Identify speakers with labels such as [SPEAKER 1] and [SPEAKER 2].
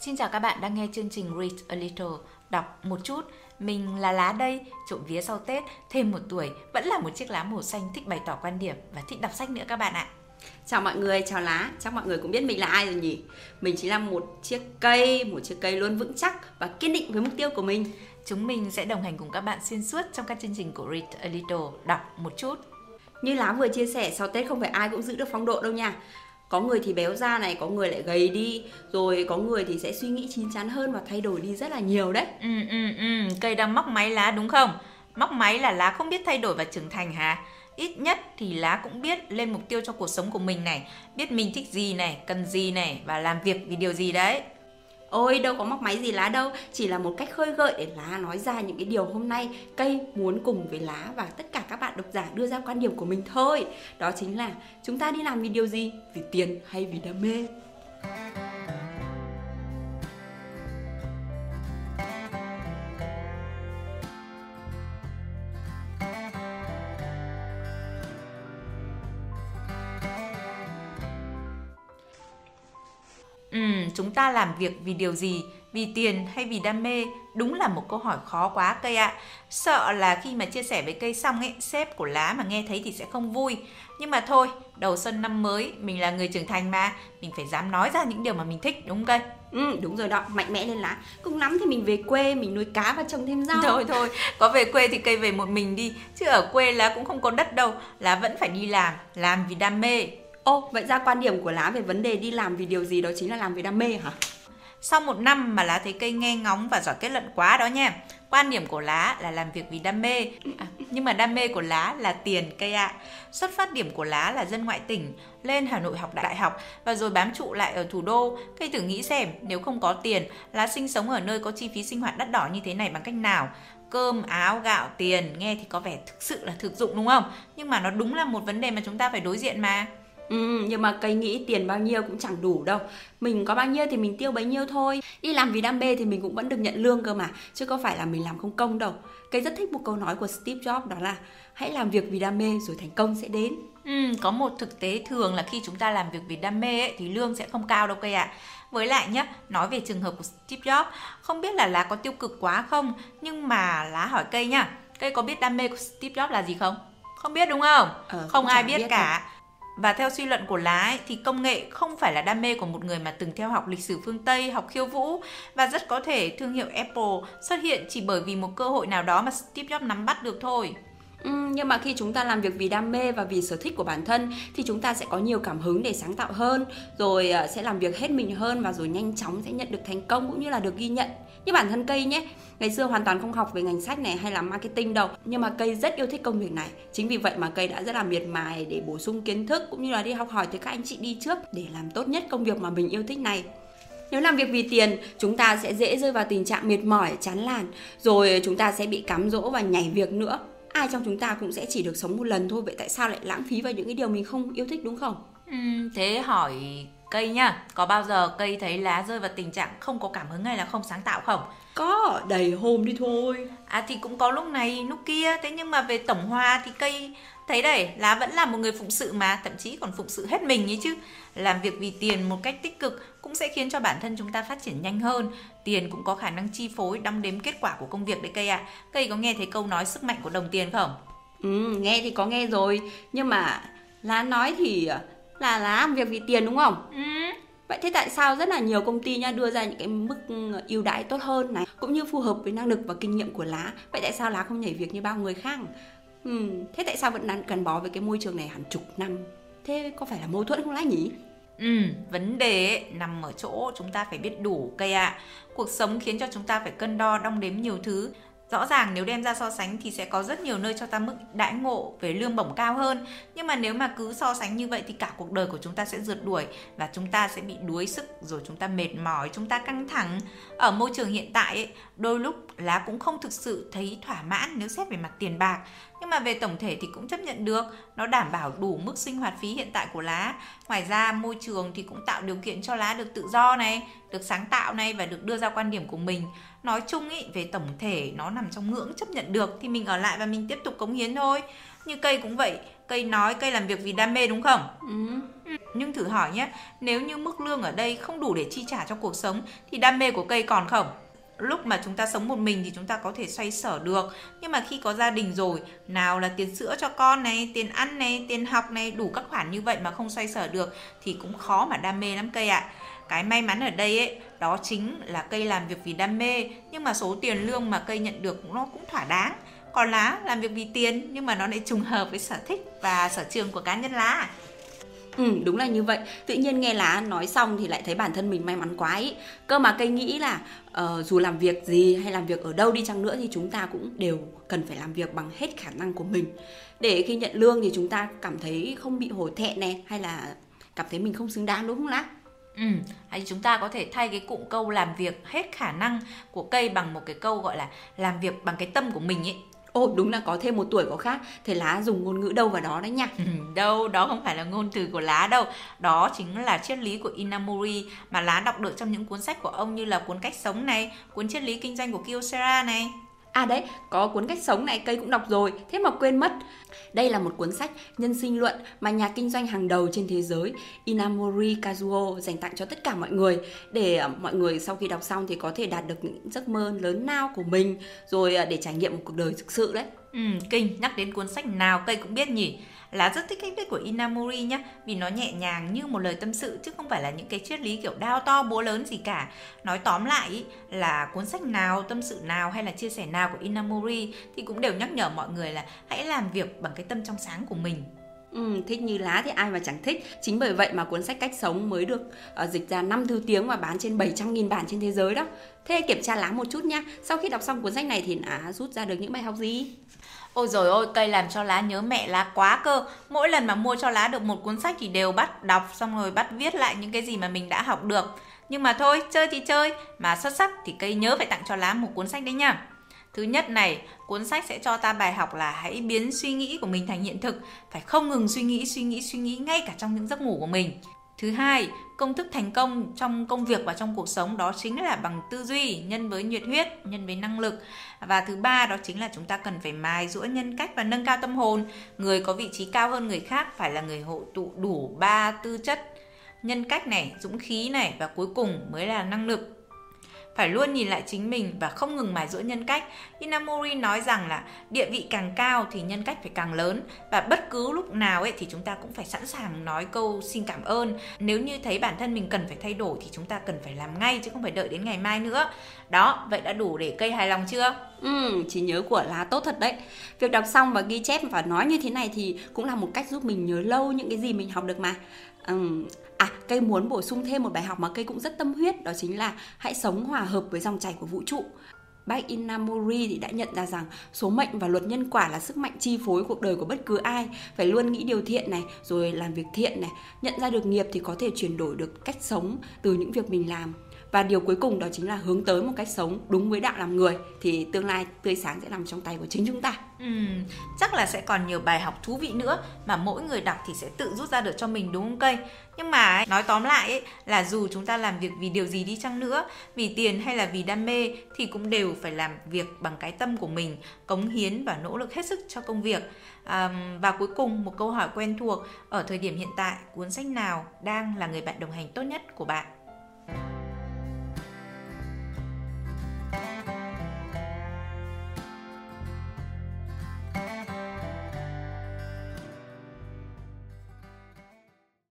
[SPEAKER 1] Xin chào các bạn đang nghe chương trình Read a Little, đọc một chút. Mình là Lá đây, trộm vía sau Tết, thêm một tuổi, vẫn là một chiếc lá màu xanh thích bày tỏ quan điểm và thích đọc sách nữa các bạn ạ.
[SPEAKER 2] Chào mọi người, chào Lá, chắc mọi người cũng biết mình là ai rồi nhỉ? Mình chỉ là một chiếc cây, một chiếc cây luôn vững chắc và kiên định với mục tiêu của mình.
[SPEAKER 1] Chúng mình sẽ đồng hành cùng các bạn xuyên suốt trong các chương trình của Read a Little, đọc một chút.
[SPEAKER 2] Như Lá vừa chia sẻ, sau Tết không phải ai cũng giữ được phong độ đâu nha có người thì béo ra này, có người lại gầy đi. Rồi có người thì sẽ suy nghĩ chín chắn hơn và thay đổi đi rất là nhiều đấy.
[SPEAKER 1] Ừ ừ ừ. Cây đang móc máy lá đúng không? Móc máy là lá không biết thay đổi và trưởng thành hả? Ít nhất thì lá cũng biết lên mục tiêu cho cuộc sống của mình này. Biết mình thích gì này, cần gì này và làm việc vì điều gì đấy.
[SPEAKER 2] Ôi, đâu có móc máy gì lá đâu Chỉ là một cách khơi gợi để lá nói ra những cái điều hôm nay Cây muốn cùng với lá và tất cả các bạn độc giả đưa ra quan điểm của mình thôi Đó chính là chúng ta đi làm vì điều gì? Vì tiền hay vì đam mê?
[SPEAKER 1] Chúng ta làm việc vì điều gì? Vì tiền hay vì đam mê? Đúng là một câu hỏi khó quá cây ạ. Sợ là khi mà chia sẻ với cây xong ấy, sếp của lá mà nghe thấy thì sẽ không vui. Nhưng mà thôi, đầu xuân năm mới, mình là người trưởng thành mà, mình phải dám nói ra những điều mà mình thích đúng không cây?
[SPEAKER 2] Ừ, đúng rồi đó, mạnh mẽ lên lá. Cùng lắm thì mình về quê, mình nuôi cá và trồng thêm rau.
[SPEAKER 1] Thôi thôi, có về quê thì cây về một mình đi, chứ ở quê lá cũng không có đất đâu, lá vẫn phải đi làm, làm vì đam mê.
[SPEAKER 2] Ô, vậy ra quan điểm của lá về vấn đề đi làm vì điều gì đó chính là làm vì đam mê hả?
[SPEAKER 1] Sau một năm mà lá thấy cây nghe ngóng và giỏi kết luận quá đó nha. Quan điểm của lá là làm việc vì đam mê. À, nhưng mà đam mê của lá là tiền cây ạ. À. Xuất phát điểm của lá là dân ngoại tỉnh, lên Hà Nội học đại học và rồi bám trụ lại ở thủ đô. Cây thử nghĩ xem, nếu không có tiền, lá sinh sống ở nơi có chi phí sinh hoạt đắt đỏ như thế này bằng cách nào? cơm áo gạo tiền nghe thì có vẻ thực sự là thực dụng đúng không nhưng mà nó đúng là một vấn đề mà chúng ta phải đối diện mà
[SPEAKER 2] Ừ, nhưng mà cây nghĩ tiền bao nhiêu cũng chẳng đủ đâu Mình có bao nhiêu thì mình tiêu bấy nhiêu thôi Đi làm vì đam mê thì mình cũng vẫn được nhận lương cơ mà Chứ có phải là mình làm không công đâu Cây rất thích một câu nói của Steve Jobs đó là Hãy làm việc vì đam mê rồi thành công sẽ đến
[SPEAKER 1] Ừ, có một thực tế thường là khi chúng ta làm việc vì đam mê ấy, thì lương sẽ không cao đâu cây ạ. À. Với lại nhé, nói về trường hợp của Steve Jobs, không biết là lá có tiêu cực quá không, nhưng mà lá hỏi cây nhá, cây có biết đam mê của Steve Jobs là gì không? Không biết đúng không? Ờ, không ai biết, biết cả. Đâu và theo suy luận của Lá ấy, thì công nghệ không phải là đam mê của một người mà từng theo học lịch sử phương Tây, học khiêu vũ và rất có thể thương hiệu Apple xuất hiện chỉ bởi vì một cơ hội nào đó mà Steve Jobs nắm bắt được thôi.
[SPEAKER 2] Ừ, nhưng mà khi chúng ta làm việc vì đam mê và vì sở thích của bản thân thì chúng ta sẽ có nhiều cảm hứng để sáng tạo hơn rồi ờ, sẽ làm việc hết mình hơn và rồi nhanh chóng sẽ nhận được thành công cũng như là được ghi nhận. Như bản thân cây nhé ngày xưa hoàn toàn không học về ngành sách này hay là marketing đâu nhưng mà cây rất yêu thích công việc này. Chính vì vậy mà cây đã rất là miệt mài để bổ sung kiến thức cũng như là đi học hỏi từ các anh chị đi trước để làm tốt nhất công việc mà mình yêu thích này. Nếu làm việc vì tiền, chúng ta sẽ dễ rơi vào tình trạng mệt mỏi, chán làn, rồi chúng ta sẽ bị cám dỗ và nhảy việc nữa ai trong chúng ta cũng sẽ chỉ được sống một lần thôi vậy tại sao lại lãng phí vào những cái điều mình không yêu thích đúng không?
[SPEAKER 1] Ừ, thế hỏi cây nhá có bao giờ cây thấy lá rơi vào tình trạng không có cảm hứng hay là không sáng tạo không?
[SPEAKER 2] Có đầy hôm đi thôi.
[SPEAKER 1] À thì cũng có lúc này lúc kia. Thế nhưng mà về tổng hòa thì cây thấy đấy lá vẫn là một người phụng sự mà. Thậm chí còn phụng sự hết mình ấy chứ. Làm việc vì tiền một cách tích cực cũng sẽ khiến cho bản thân chúng ta phát triển nhanh hơn. Tiền cũng có khả năng chi phối đong đếm kết quả của công việc đấy cây ạ. À. cây có nghe thấy câu nói sức mạnh của đồng tiền không?
[SPEAKER 2] Ừ nghe thì có nghe rồi. Nhưng mà lá nói thì là lá làm việc vì tiền đúng không ừ Vậy thế tại sao rất là nhiều công ty nha đưa ra những cái mức ừ, ưu đãi tốt hơn này cũng như phù hợp với năng lực và kinh nghiệm của lá. Vậy tại sao lá không nhảy việc như bao người khác? Ừ, thế tại sao vẫn gắn bó với cái môi trường này hàng chục năm? Thế có phải là mâu thuẫn không lá nhỉ?
[SPEAKER 1] Ừ, vấn đề ấy, nằm ở chỗ chúng ta phải biết đủ cây ạ. À. Cuộc sống khiến cho chúng ta phải cân đo đong đếm nhiều thứ Rõ ràng nếu đem ra so sánh thì sẽ có rất nhiều nơi cho ta mức đãi ngộ về lương bổng cao hơn. Nhưng mà nếu mà cứ so sánh như vậy thì cả cuộc đời của chúng ta sẽ rượt đuổi và chúng ta sẽ bị đuối sức rồi chúng ta mệt mỏi, chúng ta căng thẳng. Ở môi trường hiện tại ấy, đôi lúc lá cũng không thực sự thấy thỏa mãn nếu xét về mặt tiền bạc nhưng mà về tổng thể thì cũng chấp nhận được nó đảm bảo đủ mức sinh hoạt phí hiện tại của lá ngoài ra môi trường thì cũng tạo điều kiện cho lá được tự do này được sáng tạo này và được đưa ra quan điểm của mình nói chung ý về tổng thể nó nằm trong ngưỡng chấp nhận được thì mình ở lại và mình tiếp tục cống hiến thôi như cây cũng vậy cây nói cây làm việc vì đam mê đúng không ừ. nhưng thử hỏi nhé, nếu như mức lương ở đây không đủ để chi trả cho cuộc sống thì đam mê của cây còn không? Lúc mà chúng ta sống một mình thì chúng ta có thể xoay sở được. Nhưng mà khi có gia đình rồi, nào là tiền sữa cho con này, tiền ăn này, tiền học này, đủ các khoản như vậy mà không xoay sở được thì cũng khó mà đam mê lắm cây ạ. À. cái may mắn ở đây ấy, đó chính là cây làm việc vì đam mê, nhưng mà số tiền lương mà cây nhận được nó cũng thỏa đáng. Còn lá làm việc vì tiền, nhưng mà nó lại trùng hợp với sở thích và sở trường của cá nhân lá
[SPEAKER 2] Ừ, đúng là như vậy. Tự nhiên nghe lá nói xong thì lại thấy bản thân mình may mắn quá ấy Cơ mà cây nghĩ là uh, dù làm việc gì hay làm việc ở đâu đi chăng nữa thì chúng ta cũng đều cần phải làm việc bằng hết khả năng của mình. Để khi nhận lương thì chúng ta cảm thấy không bị hổ thẹn này hay là cảm thấy mình không xứng đáng đúng không lá?
[SPEAKER 1] Ừ, hay chúng ta có thể thay cái cụm câu làm việc hết khả năng của cây bằng một cái câu gọi là làm việc bằng cái tâm của mình ấy
[SPEAKER 2] Ồ đúng là có thêm một tuổi có khác. Thế lá dùng ngôn ngữ đâu vào đó đấy nha?
[SPEAKER 1] Ừ, đâu, đó không phải là ngôn từ của lá đâu. Đó chính là triết lý của Inamori Mà lá đọc được trong những cuốn sách của ông Như là cuốn cách sống này Cuốn triết lý kinh doanh của Kyocera này.
[SPEAKER 2] À đấy, có cuốn cách sống này cây cũng đọc rồi, thế mà quên mất. Đây là một cuốn sách nhân sinh luận mà nhà kinh doanh hàng đầu trên thế giới Inamori Kazuo dành tặng cho tất cả mọi người để ờ, mọi người sau khi đọc xong thì có thể đạt được những giấc mơ lớn lao của mình rồi ờ, để trải nghiệm một cuộc đời thực sự đấy.
[SPEAKER 1] Ừ, kinh, nhắc đến cuốn sách nào cây cũng biết nhỉ? Là rất thích cách viết của Inamori nhá vì nó nhẹ nhàng như một lời tâm sự chứ không phải là những cái triết lý kiểu đao to búa lớn gì cả. Nói tóm lại ý, là cuốn sách nào tâm sự nào hay là chia sẻ nào của Inamori thì cũng đều nhắc nhở mọi người là hãy làm việc bằng cái tâm trong sáng của mình.
[SPEAKER 2] Ừ, thích như lá thì ai mà chẳng thích Chính bởi vậy mà cuốn sách cách sống mới được uh, dịch ra 5 thứ tiếng và bán trên 700.000 bản trên thế giới đó Thế kiểm tra lá một chút nha Sau khi đọc xong cuốn sách này thì Á rút ra được những bài học gì?
[SPEAKER 1] Ôi rồi ôi, cây làm cho lá nhớ mẹ lá quá cơ. Mỗi lần mà mua cho lá được một cuốn sách thì đều bắt đọc xong rồi bắt viết lại những cái gì mà mình đã học được. Nhưng mà thôi, chơi thì chơi, mà xuất sắc thì cây nhớ phải tặng cho lá một cuốn sách đấy nha. Thứ nhất này, cuốn sách sẽ cho ta bài học là hãy biến suy nghĩ của mình thành hiện thực, phải không ngừng suy nghĩ, suy nghĩ, suy nghĩ ngay cả trong những giấc ngủ của mình. Thứ hai, công thức thành công trong công việc và trong cuộc sống đó chính là bằng tư duy nhân với nhiệt huyết, nhân với năng lực. Và thứ ba đó chính là chúng ta cần phải mài giũa nhân cách và nâng cao tâm hồn. Người có vị trí cao hơn người khác phải là người hội tụ đủ ba tư chất nhân cách này, dũng khí này và cuối cùng mới là năng lực phải luôn nhìn lại chính mình và không ngừng mài giũa nhân cách. Inamori nói rằng là địa vị càng cao thì nhân cách phải càng lớn và bất cứ lúc nào ấy thì chúng ta cũng phải sẵn sàng nói câu xin cảm ơn. Nếu như thấy bản thân mình cần phải thay đổi thì chúng ta cần phải làm ngay chứ không phải đợi đến ngày mai nữa. Đó, vậy đã đủ để cây hài lòng chưa?
[SPEAKER 2] Ừ, trí nhớ của lá tốt thật đấy. Việc đọc xong và ghi chép và nói như thế này thì cũng là một cách giúp mình nhớ lâu những cái gì mình học được mà. Um, À, cây muốn bổ sung thêm một bài học mà cây cũng rất tâm huyết đó chính là hãy sống hòa hợp với dòng chảy của vũ trụ. Bác Inamori thì đã nhận ra rằng số mệnh và luật nhân quả là sức mạnh chi phối cuộc đời của bất cứ ai. Phải luôn nghĩ điều thiện này, rồi làm việc thiện này. Nhận ra được nghiệp thì có thể chuyển đổi được cách sống từ những việc mình làm và điều cuối cùng đó chính là hướng tới một cách sống đúng với đạo làm người thì tương lai tươi sáng sẽ nằm trong tay của chính chúng ta.
[SPEAKER 1] Ừ, chắc là sẽ còn nhiều bài học thú vị nữa mà mỗi người đọc thì sẽ tự rút ra được cho mình đúng không cây? Nhưng mà nói tóm lại ấy, là dù chúng ta làm việc vì điều gì đi chăng nữa vì tiền hay là vì đam mê thì cũng đều phải làm việc bằng cái tâm của mình cống hiến và nỗ lực hết sức cho công việc. À, và cuối cùng một câu hỏi quen thuộc ở thời điểm hiện tại cuốn sách nào đang là người bạn đồng hành tốt nhất của bạn?